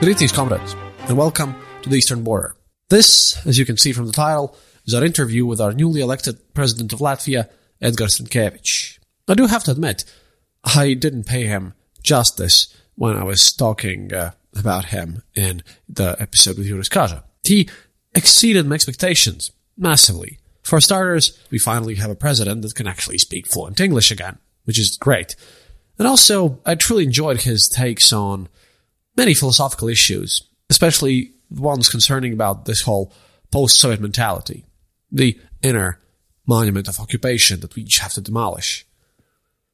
Greetings, comrades, and welcome to the Eastern Border. This, as you can see from the title, is our interview with our newly elected president of Latvia, Edgars Rinkēvičs. I do have to admit, I didn't pay him justice when I was talking uh, about him in the episode with Juris Kaža. He exceeded my expectations massively. For starters, we finally have a president that can actually speak fluent English again, which is great. And also, I truly enjoyed his takes on many philosophical issues, especially ones concerning about this whole post-Soviet mentality, the inner monument of occupation that we each have to demolish.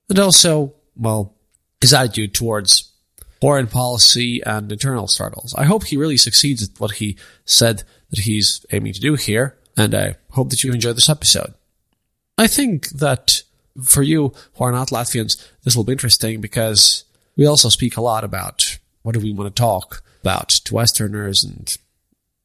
And also, well, his attitude towards foreign policy and internal struggles. I hope he really succeeds at what he said that he's aiming to do here, and I hope that you enjoy this episode. I think that for you who are not Latvians, this will be interesting because we also speak a lot about what do we want to talk about to Westerners and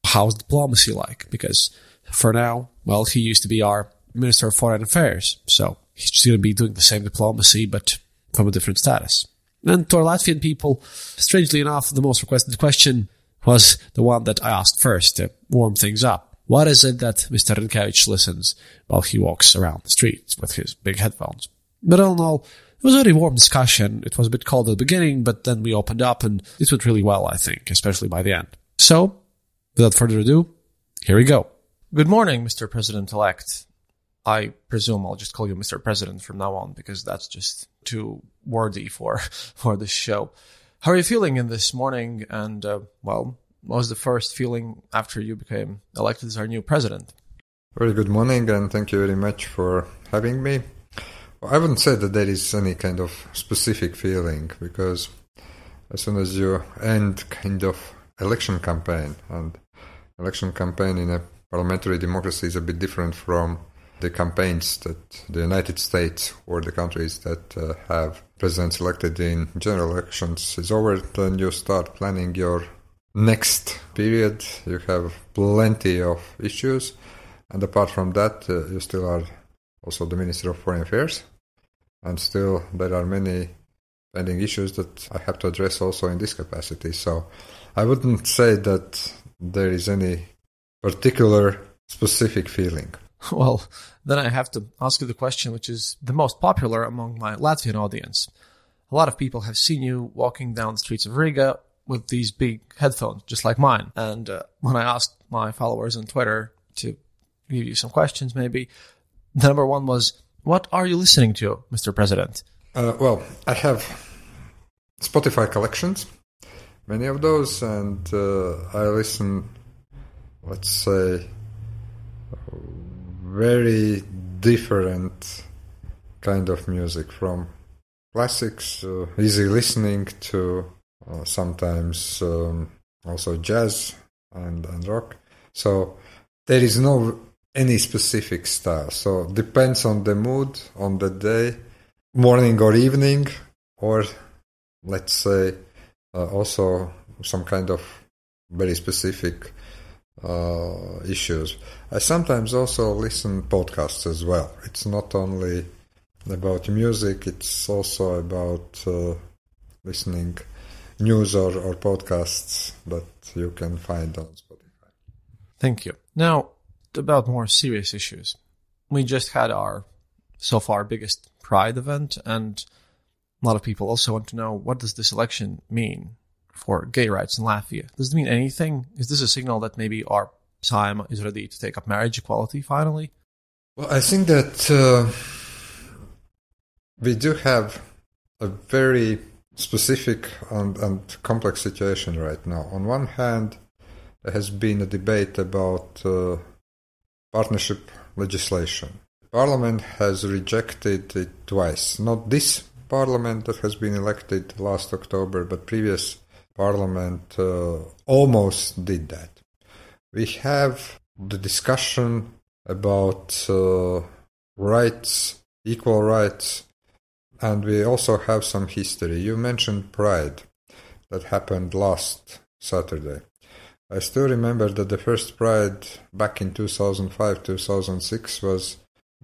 how's diplomacy like? Because for now, well, he used to be our Minister of Foreign Affairs, so he's just going to be doing the same diplomacy, but from a different status. And to our Latvian people, strangely enough, the most requested question was the one that I asked first to warm things up. What is it that Mr. Rinkēvičs listens while he walks around the streets with his big headphones? But all in all, it was a very warm discussion. It was a bit cold at the beginning, but then we opened up and it went really well, I think, especially by the end. So, without further ado, here we go. Good morning, Mr. President-elect. I presume I'll just call you Mr. President from now on because that's just too wordy for, for this show. How are you feeling in this morning? And, uh, well, what was the first feeling after you became elected as our new president? Very good morning, and thank you very much for having me. I wouldn't say that there is any kind of specific feeling because as soon as you end kind of election campaign and election campaign in a parliamentary democracy is a bit different from the campaigns that the United States or the countries that uh, have presidents elected in general elections is over, then you start planning your next period. You have plenty of issues, and apart from that, uh, you still are also the Minister of Foreign Affairs. And still, there are many pending issues that I have to address also in this capacity. So I wouldn't say that there is any particular specific feeling. Well, then I have to ask you the question which is the most popular among my Latvian audience. A lot of people have seen you walking down the streets of Riga with these big headphones, just like mine. And uh, when I asked my followers on Twitter to give you some questions, maybe the number one was, "What are you listening to, Mr. President?" Uh, well, I have Spotify collections, many of those, and uh, I listen, let's say, very different kind of music from classics, uh, easy listening to uh, sometimes um, also jazz and, and rock. So there is no any specific style. So depends on the mood, on the day, morning or evening, or let's say uh, also some kind of very specific uh, issues. I sometimes also listen podcasts as well. It's not only about music; it's also about uh, listening news or, or podcasts that you can find on Spotify. Thank you. Now, about more serious issues. We just had our so far biggest Pride event, and a lot of people also want to know what does this election mean for gay rights in Latvia? Does it mean anything? Is this a signal that maybe our time is ready to take up marriage equality finally? Well, I think that uh, we do have a very specific and, and complex situation right now. On one hand, there has been a debate about uh, partnership legislation. Parliament has rejected it twice. Not this parliament that has been elected last October, but previous parliament uh, almost did that. We have the discussion about uh, rights, equal rights, and we also have some history. You mentioned Pride that happened last Saturday. I still remember that the first Pride back in 2005 2006 was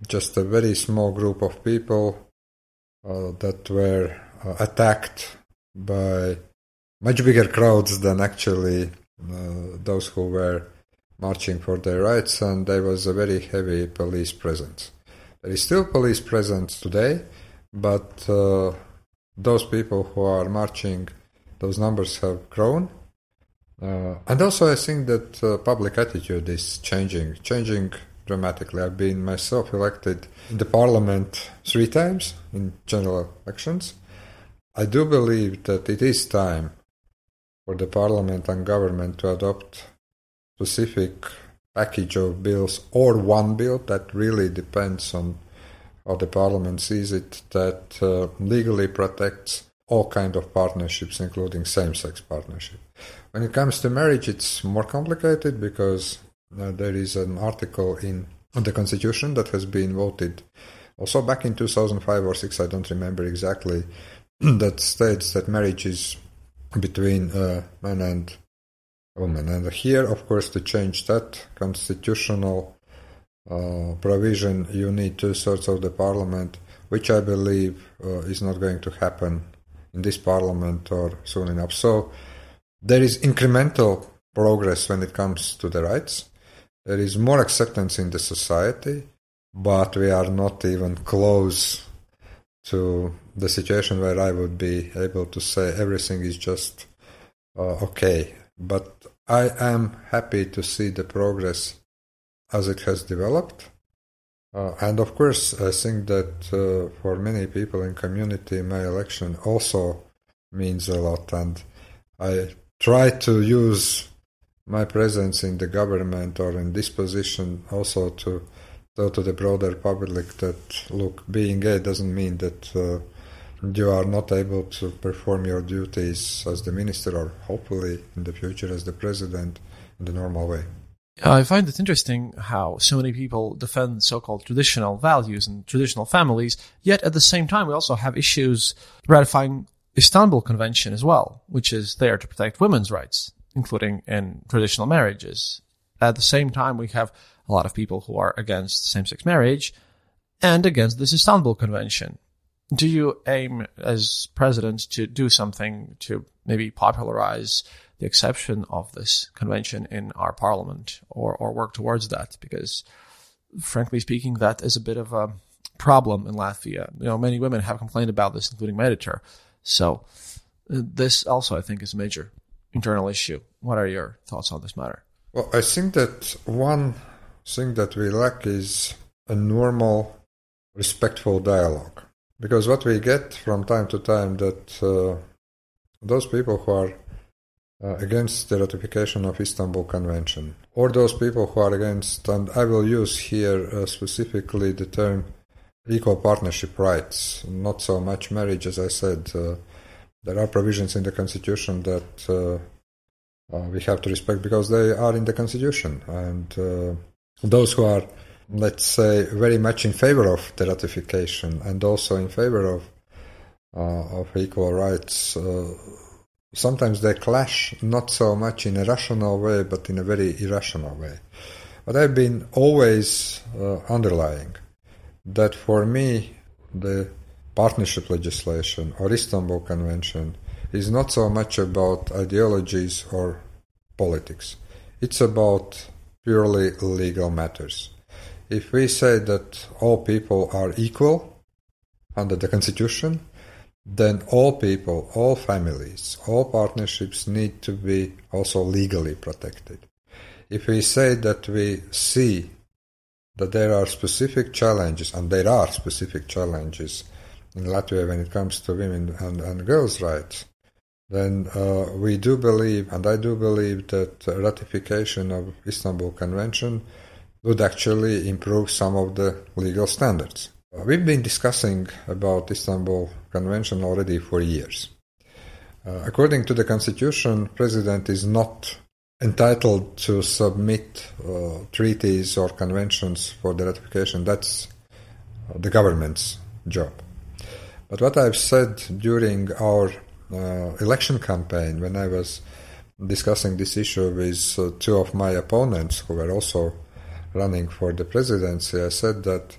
just a very small group of people uh, that were uh, attacked by much bigger crowds than actually uh, those who were marching for their rights, and there was a very heavy police presence. There is still police presence today, but uh, those people who are marching, those numbers have grown uh, and also, I think that uh, public attitude is changing, changing dramatically. I've been myself elected in the parliament three times in general elections. I do believe that it is time for the parliament and government to adopt specific package of bills or one bill that really depends on how the parliament sees it that uh, legally protects all kind of partnerships including same-sex partnership when it comes to marriage, it's more complicated because uh, there is an article in the constitution that has been voted also back in 2005 or 6, I don't remember exactly, that states that marriage is between a man and a woman. And here, of course, to change that constitutional uh, provision, you need two thirds of the parliament, which I believe uh, is not going to happen in this parliament or soon enough. So there is incremental progress when it comes to the rights. There is more acceptance in the society, but we are not even close to the situation where I would be able to say everything is just uh, okay. But I am happy to see the progress as it has developed. Uh, and of course, I think that uh, for many people in community, my election also means a lot. And I try to use my presence in the government or in this position also to tell to the broader public that look, being gay doesn't mean that uh, you are not able to perform your duties as the minister or hopefully in the future as the president in the normal way. I find it interesting how so many people defend so-called traditional values and traditional families, yet at the same time we also have issues ratifying Istanbul Convention as well, which is there to protect women's rights, including in traditional marriages. At the same time, we have a lot of people who are against same-sex marriage and against this Istanbul Convention. Do you aim as president to do something to maybe popularize the exception of this convention in our parliament or, or work towards that? Because frankly speaking, that is a bit of a problem in Latvia. You know, many women have complained about this, including my editor. So uh, this also, I think, is a major internal issue. What are your thoughts on this matter? Well, I think that one thing that we lack is a normal, respectful dialogue. Because what we get from time to time that uh, those people who are uh, against the ratification of Istanbul Convention, or those people who are against, and I will use here uh, specifically the term equal partnership rights, not so much marriage, as I said. Uh, there are provisions in the constitution that uh, uh, we have to respect because they are in the constitution. And uh, those who are, let's say, very much in favor of the ratification and also in favor of uh, of equal rights, sometimes they clash not so much in a rational way, but in a very irrational way. But I've been always underlying that for me, the partnership legislation or Istanbul Convention is not so much about ideologies or politics. It's about purely legal matters. If we say that all people are equal under the Constitution, then all people, all families, all partnerships need to be also legally protected. If we say that we see that there are specific challenges, and there are specific challenges in Latvia when it comes to women and, and girls' rights, then uh, we do believe, and I do believe, that ratification of Istanbul Convention would actually improve some of the legal standards. We've been discussing about Istanbul Convention already for years. Uh, according to the constitution, president is not entitled to submit uh, treaties or conventions for the ratification. That's the government's job. But what I've said during our uh, election campaign, when I was discussing this issue with uh, two of my opponents who were also running for the presidency, I said that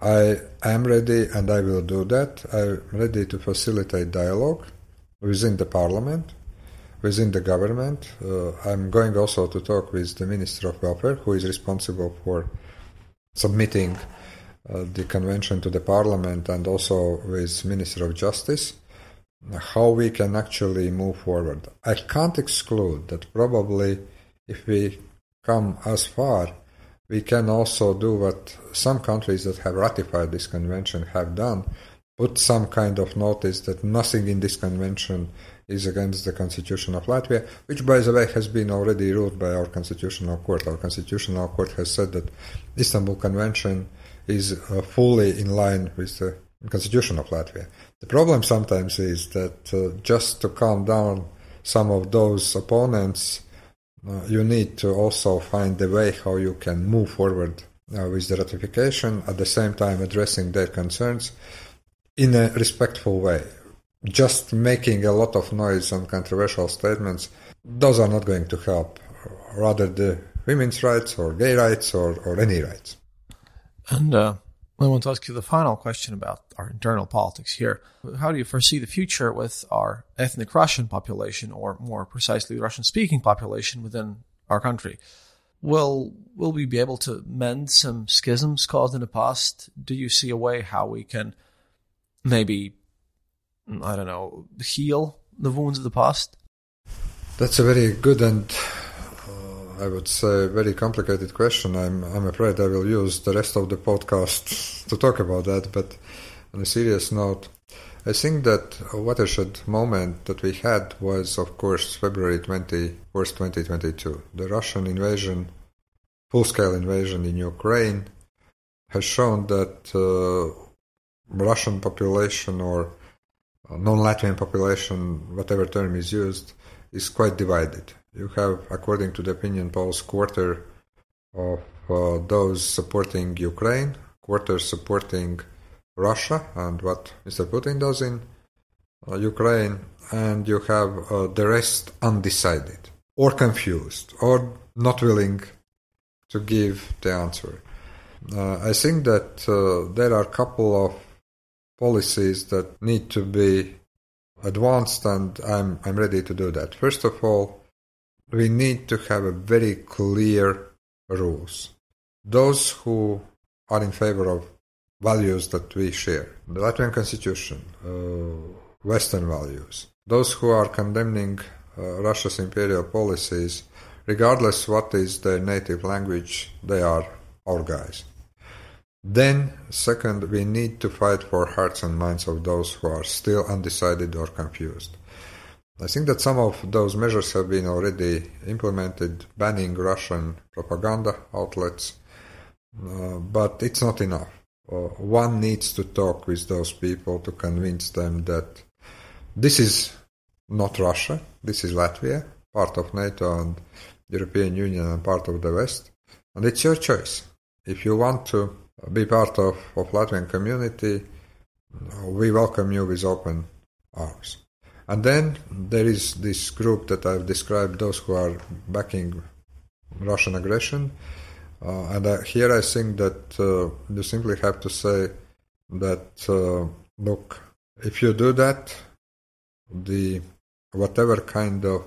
I am ready and I will do that. I'm ready to facilitate dialogue within the parliament, within the government. Uh, I'm going also to talk with the Minister of Welfare, who is responsible for submitting uh, the convention to the parliament, and also with Minister of Justice, how we can actually move forward. I can't exclude that probably if we come as far we can also do what some countries that have ratified this convention have done put some kind of notice that nothing in this convention is against the constitution of Latvia, which, by the way, has been already ruled by our constitutional court. Our constitutional court has said that Istanbul Convention is uh, fully in line with the constitution of Latvia. The problem sometimes is that uh, just to calm down some of those opponents, uh, you need to also find the way how you can move forward uh, with the ratification, at the same time addressing their concerns in a respectful way. Just making a lot of noise on controversial statements, those are not going to help. Rather, the women's rights or gay rights or, or any rights. And uh, I want to ask you the final question about our internal politics here. How do you foresee the future with our ethnic Russian population, or more precisely, Russian speaking population within our country? Will will we be able to mend some schisms caused in the past? Do you see a way how we can maybe, I don't know, heal the wounds of the past? That's a very good and I would say, very complicated question. I'm, I'm afraid I will use the rest of the podcast to talk about that. But on a serious note, I think that a watershed moment that we had was, of course, February 21st, 2022. The Russian invasion, full scale invasion in Ukraine, has shown that uh, Russian population or non Latvian population, whatever term is used, is quite divided. You have, according to the opinion polls, quarter of uh, those supporting Ukraine, quarter supporting Russia and what Mr. Putin does in uh, Ukraine, and you have uh, the rest undecided or confused or not willing to give the answer. Uh, I think that uh, there are a couple of policies that need to be advanced, and I'm I'm ready to do that. First of all, we need to have a very clear rules. Those who are in favor of values that we share, the Latvian constitution, uh, Western values, those who are condemning uh, Russia's imperial policies, regardless what is their native language, they are our guys. Then, second, we need to fight for hearts and minds of those who are still undecided or confused. I think that some of those measures have been already implemented, banning Russian propaganda outlets, uh, but it's not enough. Uh, one needs to talk with those people to convince them that this is not Russia, this is Latvia, part of NATO and European Union and part of the West. And it's your choice. If you want to be part of, of Latvian community, we welcome you with open arms. And then there is this group that I've described, those who are backing Russian aggression. Uh, and uh, here I think that uh, you simply have to say that, uh, look, if you do that, the whatever kind of,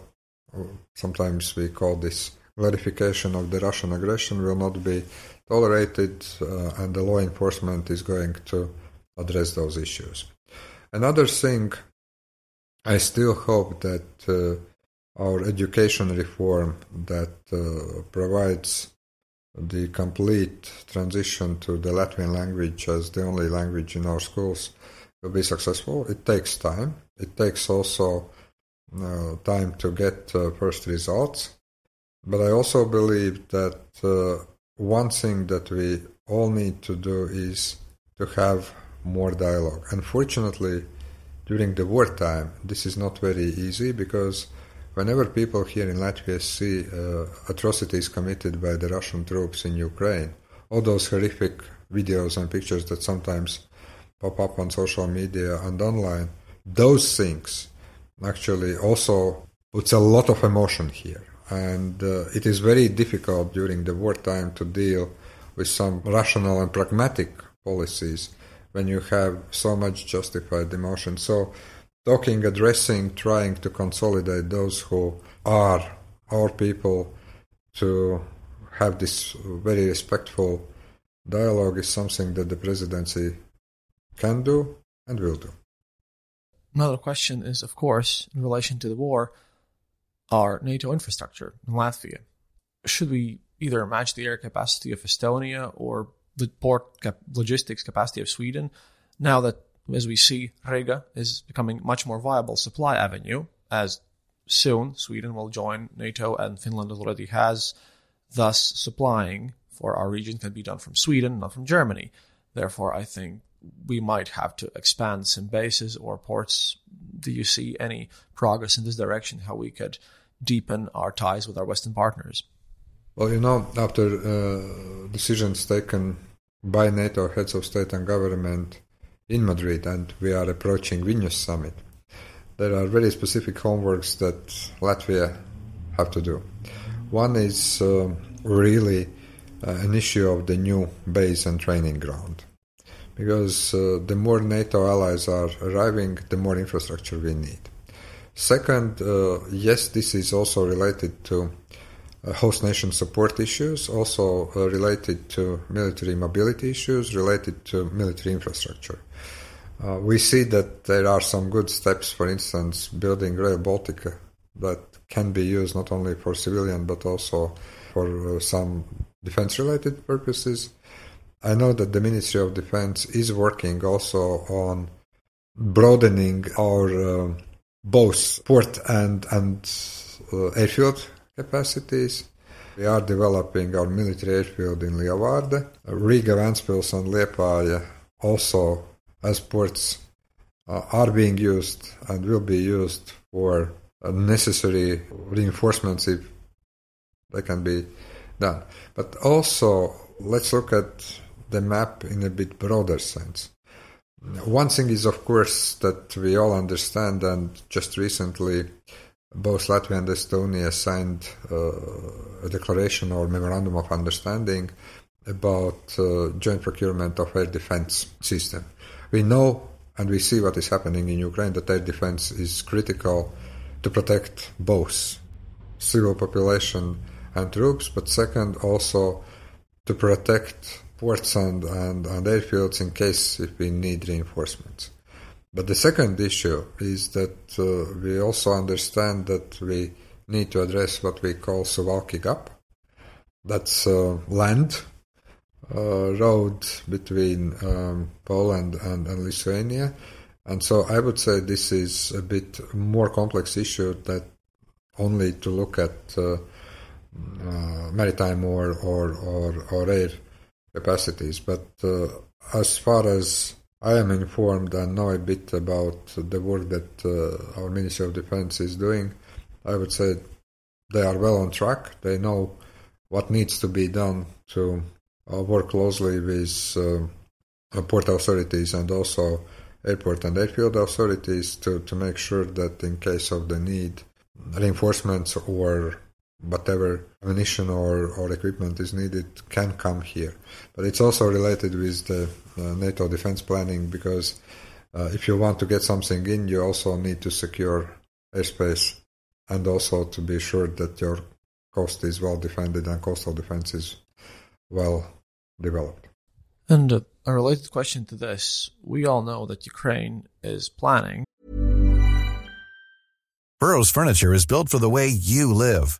sometimes we call this glorification of the Russian aggression will not be tolerated, uh, and the law enforcement is going to address those issues. Another thing, I still hope that uh, our education reform that uh, provides the complete transition to the Latvian language as the only language in our schools will be successful. It takes time. It takes also uh, time to get uh, first results. But I also believe that uh, one thing that we all need to do is to have more dialogue. Unfortunately, during the wartime, this is not very easy because whenever people here in Latvia see uh, atrocities committed by the Russian troops in Ukraine, all those horrific videos and pictures that sometimes pop up on social media and online, those things actually also puts a lot of emotion here. And uh, it is very difficult during the wartime to deal with some rational and pragmatic policies when you have so much justified emotion. So, talking, addressing, trying to consolidate those who are our people to have this very respectful dialogue is something that the presidency can do and will do. Another question is, of course, in relation to the war, our NATO infrastructure in Latvia. Should we either match the air capacity of Estonia or the port cap- logistics capacity of Sweden, now that, as we see, Riga is becoming much more viable supply avenue, as soon Sweden will join NATO and Finland already has, thus supplying for our region can be done from Sweden, not from Germany. Therefore, I think we might have to expand some bases or ports. Do you see any progress in this direction? How we could deepen our ties with our Western partners? Well, you know, after uh, decisions taken by NATO heads of state and government in Madrid, and we are approaching Vilnius summit. There are very specific homeworks that Latvia have to do. One is uh, really uh, an issue of the new base and training ground, because uh, the more NATO allies are arriving, the more infrastructure we need. Second, uh, yes, this is also related to uh, host nation support issues, also uh, related to military mobility issues, related to military infrastructure. Uh, we see that there are some good steps, for instance, building Rail Baltica that can be used not only for civilian but also for uh, some defense related purposes. I know that the Ministry of Defense is working also on broadening our uh, both port and, and uh, airfield capacities. We are developing our military airfield in Lielvārde. Riga, Ventspils and Liepāja also as ports uh, are being used and will be used for uh, necessary reinforcements if they can be done. But also, let's look at the map in a bit broader sense. One thing is, of course, that we all understand, and just recently both Latvia and Estonia signed uh, a declaration or memorandum of understanding about uh, joint procurement of air defense system. We know and we see what is happening in Ukraine that air defense is critical to protect both civil population and troops, but second also to protect ports and, and, and airfields in case if we need reinforcements. But the second issue is that uh, we also understand that we need to address what we call Suwalki Gap. That's uh, land, uh, road between um, Poland and, and, Lithuania. And so I would say this is a bit more complex issue that only to look at uh, uh, maritime or, or, or, or air capacities. But uh, as far as I am informed and know a bit about the work that uh, our Ministry of Defense is doing. I would say they are well on track. They know what needs to be done to uh, work closely with port authorities and also airport and airfield authorities to, to make sure that in case of the need, reinforcements or whatever ammunition or, or equipment is needed can come here. But it's also related with the uh, NATO defense planning because uh, if you want to get something in, you also need to secure airspace and also to be sure that your coast is well defended and coastal defense is well developed. And uh, a related question to this we all know that Ukraine is planning. Burrow's Furniture is built for the way you live.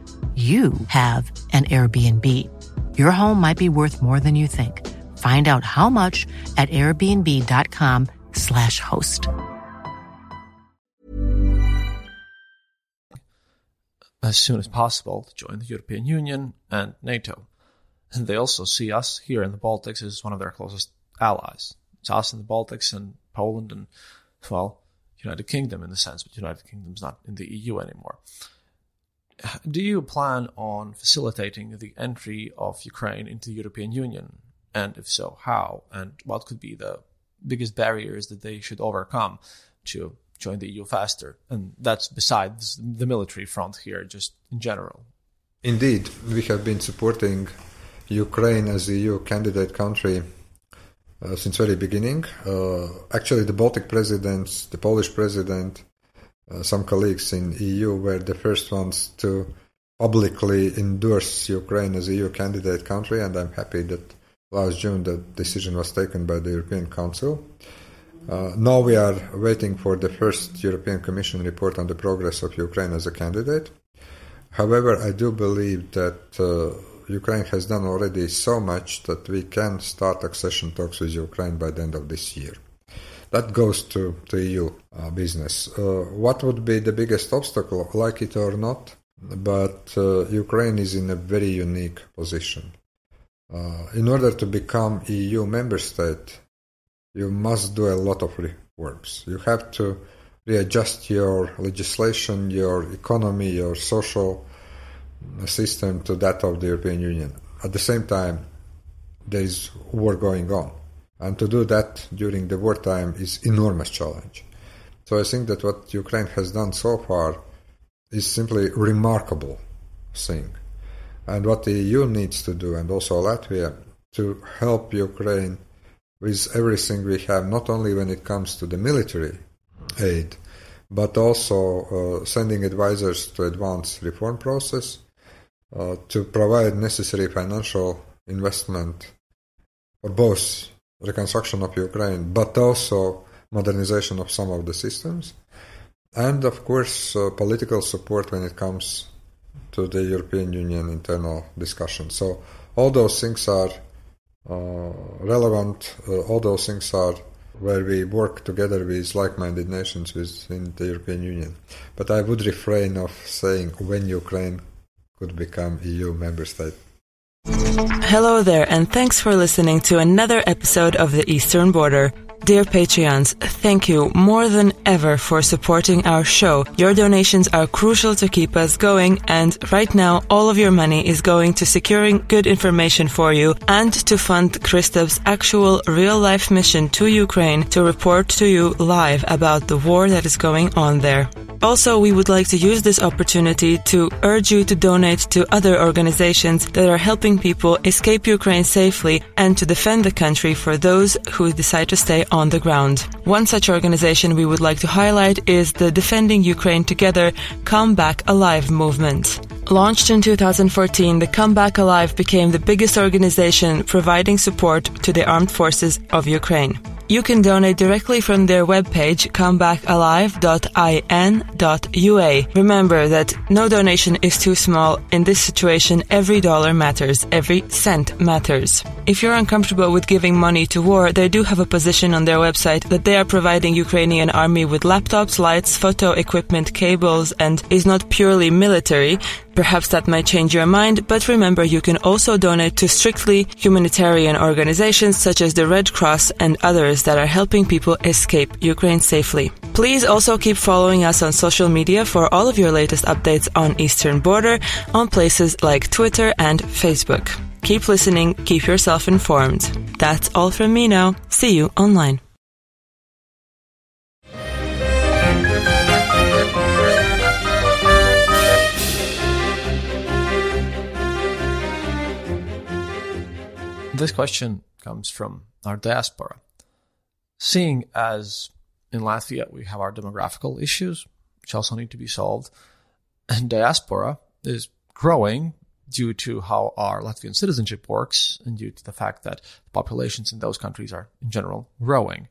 you have an Airbnb. Your home might be worth more than you think. Find out how much at airbnb.com/slash host. As soon as possible to join the European Union and NATO. And they also see us here in the Baltics as one of their closest allies. It's us in the Baltics and Poland and, well, United Kingdom in the sense, but United Kingdom's not in the EU anymore do you plan on facilitating the entry of Ukraine into the European Union? And if so, how? And what could be the biggest barriers that they should overcome to join the EU faster? And that's besides the military front here, just in general. Indeed, we have been supporting Ukraine as the EU candidate country uh, since very beginning. Uh, actually, the Baltic presidents, the Polish president, uh, some colleagues in EU were the first ones to publicly endorse Ukraine as EU candidate country, and I'm happy that last June the decision was taken by the European Council. Uh, now we are waiting for the first European Commission report on the progress of Ukraine as a candidate. However, I do believe that uh, Ukraine has done already so much that we can start accession talks with Ukraine by the end of this year that goes to, to EU uh, business. Uh, what would be the biggest obstacle, like it or not? But uh, Ukraine is in a very unique position. Uh, in order to become EU member state, you must do a lot of reforms. You have to readjust your legislation, your economy, your social system to that of the European Union. At the same time, there is war going on. And to do that during the wartime is enormous challenge. So I think that what Ukraine has done so far is simply remarkable thing. And what the EU needs to do, and also Latvia, to help Ukraine with everything we have, not only when it comes to the military aid, but also uh, sending advisors to advance reform process, uh, to provide necessary financial investment for both reconstruction of Ukraine, but also modernization of some of the systems, and of course uh, political support when it comes to the European Union internal discussion. So all those things are uh, relevant. Uh, all those things are where we work together with like-minded nations within the European Union. But I would refrain of saying when Ukraine could become EU member state. Hello there, and thanks for listening to another episode of The Eastern Border. Dear Patreons, thank you more than ever for supporting our show. Your donations are crucial to keep us going, and right now, all of your money is going to securing good information for you and to fund Kristaps's actual real life mission to Ukraine to report to you live about the war that is going on there. Also, we would like to use this opportunity to urge you to donate to other organizations that are helping people escape Ukraine safely and to defend the country for those who decide to stay on the ground. One such organization we would like to highlight is the Defending Ukraine Together Come Back Alive movement. Launched in 2014, the Come Back Alive became the biggest organization providing support to the armed forces of Ukraine. You can donate directly from their webpage, comebackalive.in.ua. Remember that no donation is too small. In this situation, every dollar matters, every cent matters. If you're uncomfortable with giving money to war, they do have a position on their website that they are providing Ukrainian army with laptops, lights, photo equipment, cables, and is not purely military. Perhaps that might change your mind, but remember you can also donate to strictly humanitarian organizations such as the Red Cross and others that are helping people escape Ukraine safely. Please also keep following us on social media for all of your latest updates on Eastern Border on places like Twitter and Facebook. Keep listening, keep yourself informed. That's all from me now. See you online. This question comes from our diaspora. Seeing as in Latvia we have our demographical issues, which also need to be solved, and diaspora is growing due to how our Latvian citizenship works and due to the fact that populations in those countries are in general growing.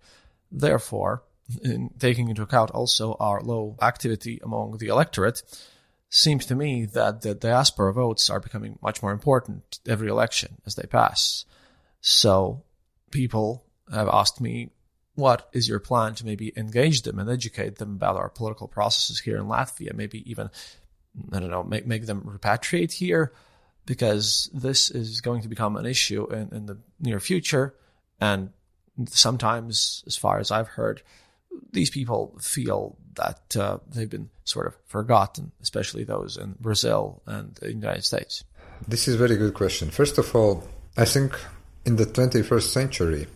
Therefore, in taking into account also our low activity among the electorate, seems to me that the diaspora votes are becoming much more important every election as they pass. So people have asked me, what is your plan to maybe engage them and educate them about our political processes here in Latvia? Maybe even, I don't know, make, make them repatriate here because this is going to become an issue in, in the near future. And sometimes, as far as I've heard, these people feel that uh, they've been sort of forgotten, especially those in Brazil and the United States. This is a very good question. First of all, I think in the 21st century,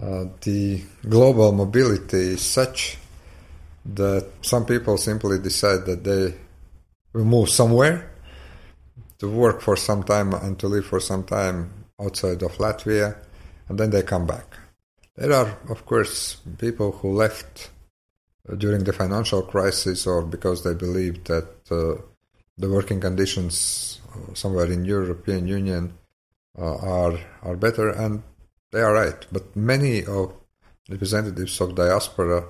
uh, the global mobility is such that some people simply decide that they will move somewhere to work for some time and to live for some time outside of Latvia, and then they come back. There are, of course, people who left during the financial crisis or because they believed that uh, the working conditions somewhere in European Union uh, are are better, and they are right. But many of representatives of diaspora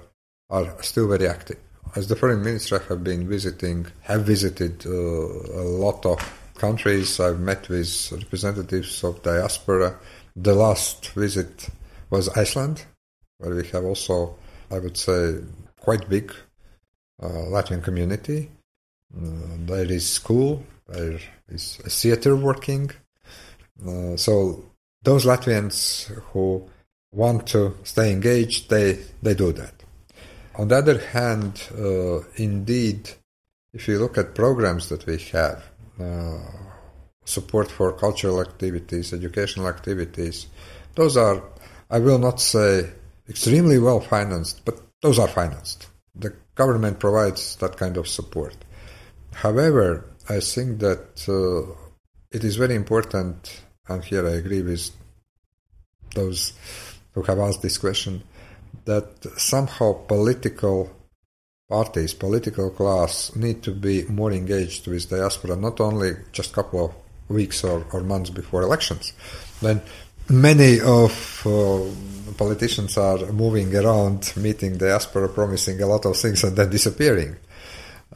are still very active. As the foreign minister, I have been visiting, have visited uh, a lot of countries. I've met with representatives of diaspora. The last visit was Iceland, where we have also, I would say, quite big uh, Latvian community. Uh, there is school, there is a theater working. Uh, so those Latvians who want to stay engaged, they, they do that. On the other hand, uh, indeed, if you look at programs that we have, uh, support for cultural activities, educational activities, those are, I will not say extremely well financed, but those are financed. The government provides that kind of support. However, I think that uh, it is very important, and here I agree with those who have asked this question, that somehow political parties, political class need to be more engaged with diaspora, not only just a couple of weeks or, or months before elections. Then many of uh, politicians are moving around, meeting diaspora, promising a lot of things and then disappearing.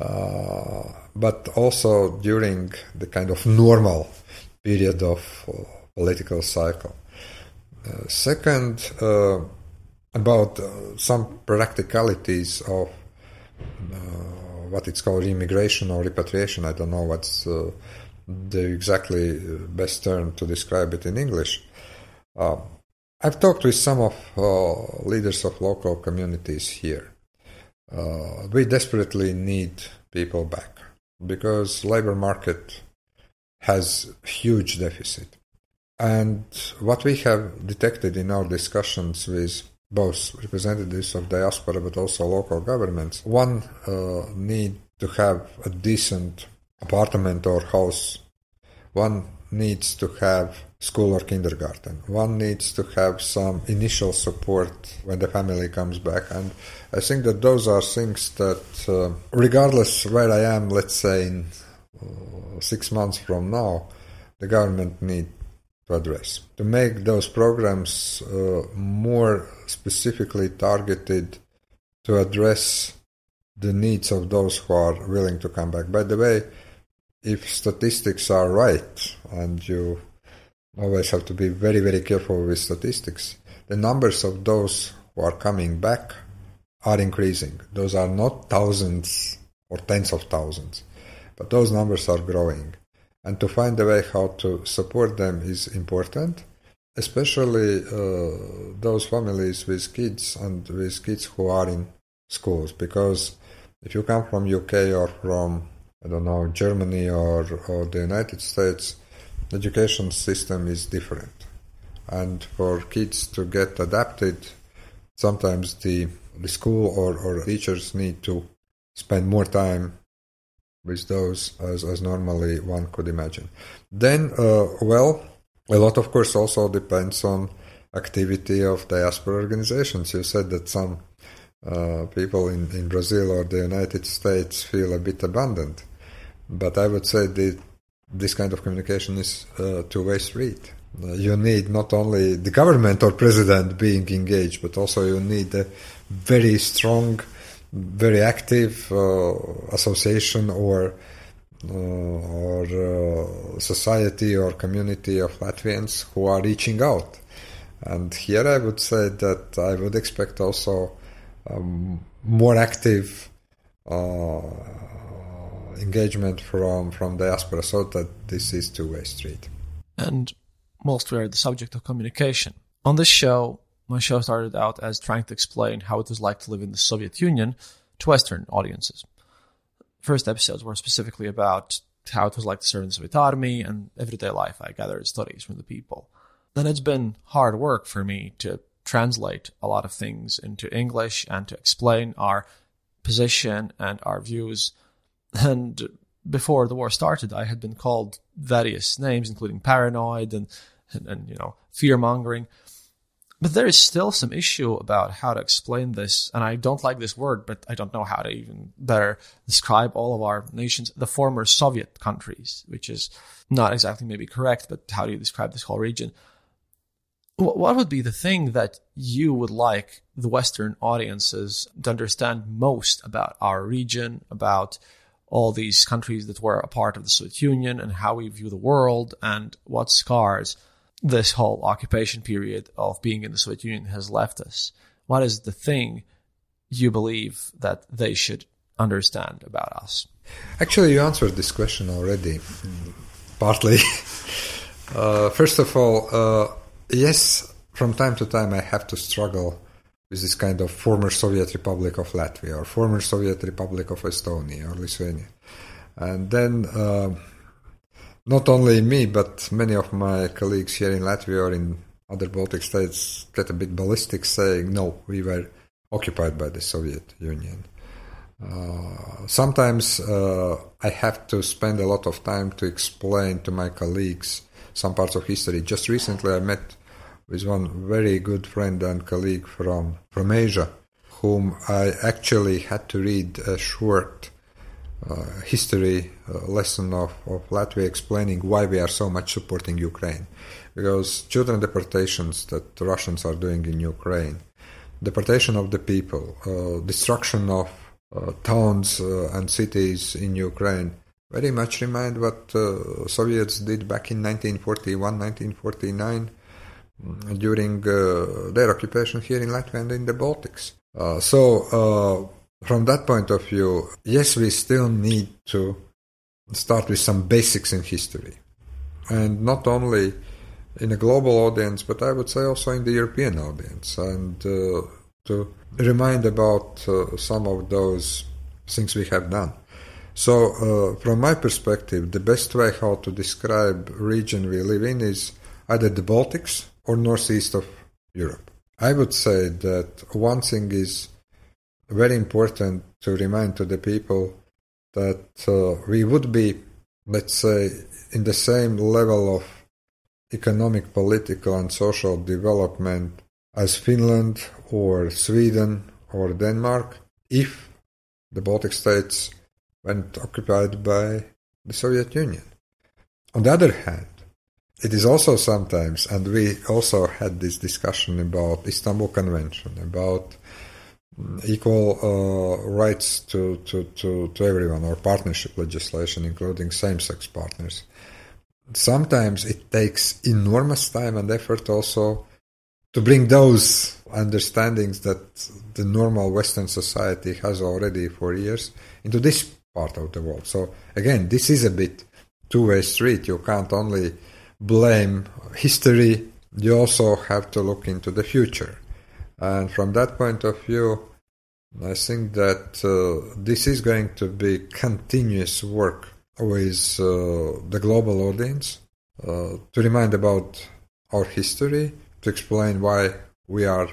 Uh, but also during the kind of normal period of uh, political cycle. Uh, second, uh, about uh, some practicalities of what it's called immigration or repatriation. I don't know what's the exactly best term to describe it in English. Uh, I've talked with some of uh, leaders of local communities here. Uh, we desperately need people back because labor market has huge deficit. And what we have detected in our discussions with both representatives of diaspora but also local governments. One uh, need to have a decent apartment or house. One needs to have school or kindergarten. One needs to have some initial support when the family comes back. And I think that those are things that, uh, regardless where I am, let's say in six months from now, the government need to address. To make those programs uh, more specifically targeted to address the needs of those who are willing to come back. By the way, if statistics are right, and you always have to be very, very careful with statistics, the numbers of those who are coming back are increasing. Those are not thousands or tens of thousands, but those numbers are growing. And to find a way how to support them is important, especially uh, those families with kids and with kids who are in schools, because if you come from UK or from I don't know, Germany or, or the United States, the education system is different. And for kids to get adapted, sometimes the, the school or, or teachers need to spend more time with those as, as normally one could imagine. Then, uh, well, a lot of course also depends on activity of diaspora organizations. You said that some uh, people in, in Brazil or the United States feel a bit abandoned. But I would say that this kind of communication is a two-way street. Uh, you need not only the government or president being engaged, but also you need a very strong, very active uh, association or uh, or uh, society or community of Latvians who are reaching out. And here I would say that I would expect also um, more active uh, engagement from from diaspora so that this is two-way street and whilst we're the subject of communication on this show my show started out as trying to explain how it was like to live in the soviet union to western audiences. First episodes were specifically about how it was like to serve in the soviet army and everyday life. I gathered stories from the people. Then it's been hard work for me to translate a lot of things into english and to explain our position and our views. And before the war started, I had been called various names, including paranoid and, and, and you know, fear mongering. But there is still some issue about how to explain this, and I don't like this word, but I don't know how to even better describe all of our nations, the former Soviet countries, which is not exactly maybe correct, but how do you describe this whole region? What would be the thing that you would like the Western audiences to understand most about our region, about all these countries that were a part of the Soviet Union and how we view the world and what scars this whole occupation period of being in the Soviet Union has left us. What is the thing you believe that they should understand about us? Actually, you answered this question already, partly. uh, first of all, uh, yes, from time to time I have to struggle with this kind of former Soviet Republic of Latvia or former Soviet Republic of Estonia or Lithuania. And then uh, not only me, but many of my colleagues here in Latvia or in other Baltic states get a bit ballistic saying, no, we were occupied by the Soviet Union. Uh, sometimes uh, I have to spend a lot of time to explain to my colleagues some parts of history. Just recently I met with one very good friend and colleague from, from Asia, whom I actually had to read a short uh, history uh, lesson of, of Latvia explaining why we are so much supporting Ukraine. Because children deportations that the Russians are doing in Ukraine, deportation of the people, uh, destruction of uh, towns uh, and cities in Ukraine, very much remind what Soviets did back in 1941, 1949 during their occupation here in Latvia and in the Baltics. So, from that point of view, yes, we still need to start with some basics in history. And not only in a global audience, but I would say also in the European audience, and uh, to remind about uh, some of those things we have done. So, uh, from my perspective, the best way how to describe region we live in is either the Baltics or northeast of Europe. I would say that one thing is very important to remind to the people that uh, we would be, let's say, in the same level of economic, political, and social development as Finland or Sweden or Denmark if the Baltic states weren't occupied by the Soviet Union. On the other hand, it is also sometimes, and we also had this discussion about Istanbul Convention, about equal uh, rights to, to, to, to everyone, or partnership legislation, including same sex partners. Sometimes it takes enormous time and effort also to bring those understandings that the normal Western society has already for years into this part of the world. So again, this is a bit two-way street. You can't only blame history, you also have to look into the future. And from that point of view, I think that uh, this is going to be continuous work with uh, the global audience uh, to remind about our history, to explain why we are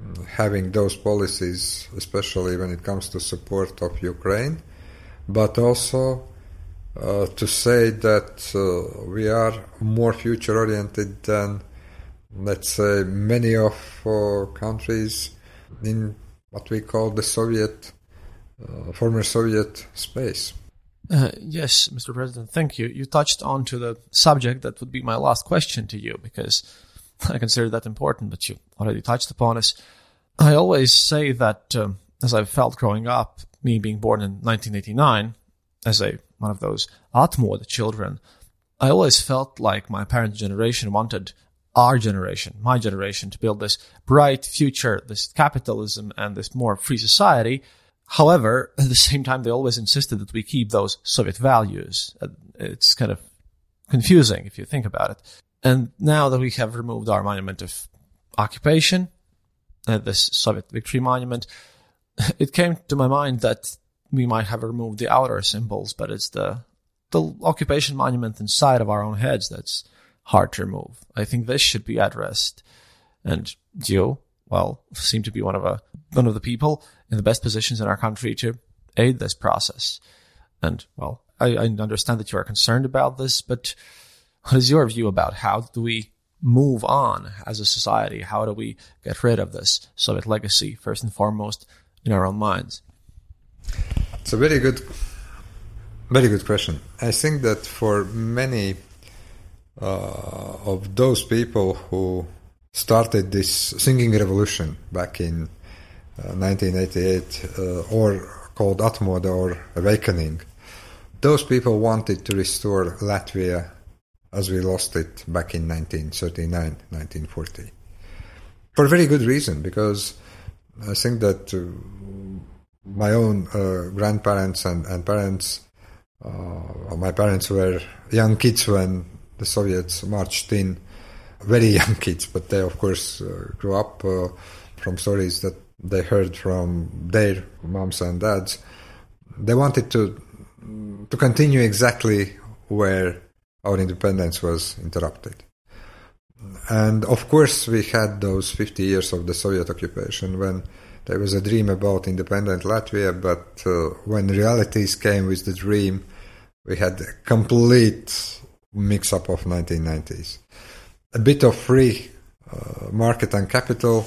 mm, having those policies, especially when it comes to support of Ukraine, but also uh, to say that uh, we are more future oriented than, let's say, many of uh, countries in what we call the Soviet, uh, former Soviet space. Uh, yes, Mr. President, thank you. You touched on to the subject that would be my last question to you because I consider that important, but you already touched upon it. I always say that um, as I felt growing up, me being born in 1989, as a one of those Atmoda children, I always felt like my parents' generation wanted our generation, my generation, to build this bright future, this capitalism and this more free society. However, at the same time, they always insisted that we keep those Soviet values. It's kind of confusing if you think about it. And now that we have removed our monument of occupation, uh, this Soviet victory monument, it came to my mind that we might have removed the outer symbols, but it's the the occupation monument inside of our own heads that's hard to remove. I think this should be addressed. And you, well, seem to be one of a one of the people in the best positions in our country to aid this process. And well, I, I understand that you are concerned about this, but what is your view about how do we move on as a society? How do we get rid of this Soviet legacy, first and foremost, in our own minds? It's a very good, very good question. I think that for many uh, of those people who started this singing revolution back in uh, 1988, uh, or called Atmoda or Awakening, those people wanted to restore Latvia as we lost it back in 1939, 1940. For a very good reason, because I think that uh, my own uh, grandparents and, and parents, uh, my parents were young kids when the Soviets marched in, very young kids, but they, of course, uh, grew up uh, from stories that they heard from their moms and dads. They wanted to to continue exactly where our independence was interrupted. And of course, we had those 50 years of the Soviet occupation when there was a dream about independent Latvia, but uh, when realities came with the dream, we had a complete mix up of 1990s. A bit of free uh, market and capital,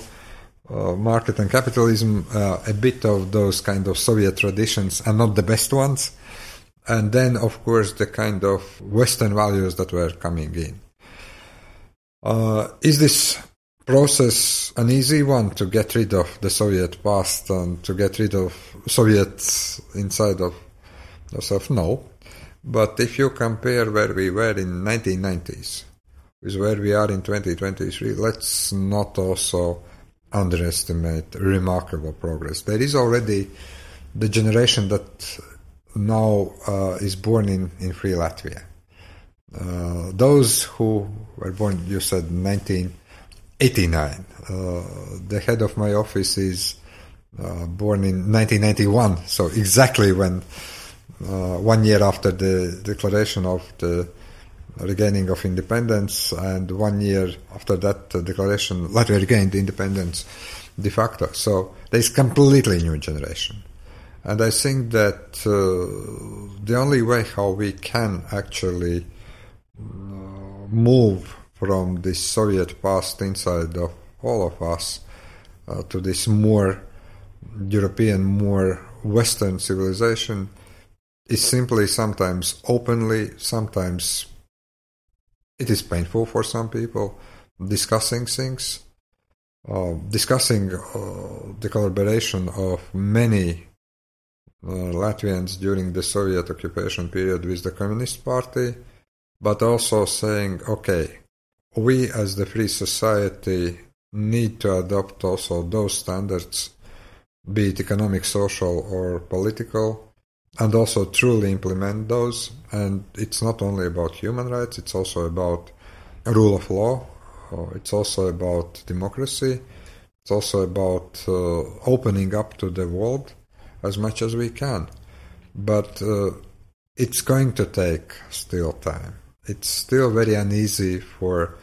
uh, market and capitalism, uh, a bit of those kind of Soviet traditions, and not the best ones. And then, of course, the kind of Western values that were coming in. Uh, is this process an easy one to get rid of the Soviet past and to get rid of Soviets inside of yourself? No. But if you compare where we were in 1990s with where we are in 2023, let's not also underestimate remarkable progress. There is already the generation that now uh, is born in, in free Latvia. Uh, those who were born, you said 1989. Uh, the head of my office is uh, born in 1991, so exactly when uh, one year after the declaration of the regaining of independence, and one year after that declaration, Latvia regained independence de facto. So there's completely new generation. And I think that uh, the only way how we can actually uh, move from this Soviet past inside of all of us uh, to this more European, more Western civilization is simply sometimes openly, sometimes it is painful for some people, discussing things, uh, discussing uh, the collaboration of many uh, Latvians during the Soviet occupation period with the Communist Party, but also saying, okay, we as the free society need to adopt also those standards, be it economic, social, or political, and also truly implement those. And it's not only about human rights, it's also about rule of law, it's also about democracy, it's also about uh, opening up to the world as much as we can. But uh, it's going to take still time. It's still very uneasy for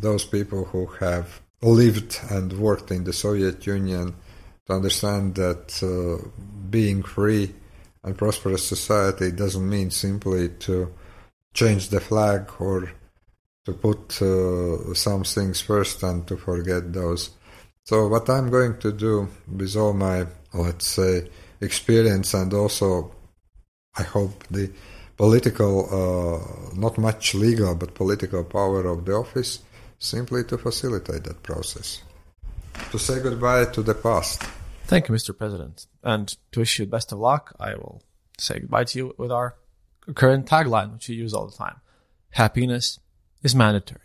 those people who have lived and worked in the Soviet Union to understand that uh, being free and prosperous society doesn't mean simply to change the flag or to put uh, some things first and to forget those. So what I'm going to do with all my, let's say, experience and also, I hope the political, uh, not much legal, but political power of the office, simply to facilitate that process. To say goodbye to the past. Thank you, Mr. President. And to wish you best of luck, I will say goodbye to you with our current tagline, which we use all the time. Happiness is mandatory.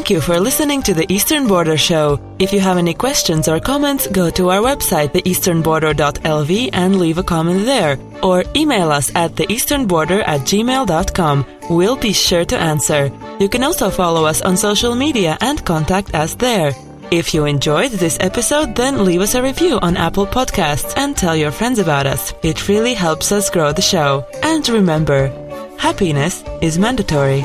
Thank you for listening to the Eastern Border Show. If you have any questions or comments, go to our website, theeasternborder.lv, and leave a comment there. Or email us at theeasternborder at gmail.com. We'll be sure to answer. You can also follow us on social media and contact us there. If you enjoyed this episode, then leave us a review on Apple Podcasts and tell your friends about us. It really helps us grow the show. And remember, happiness is mandatory.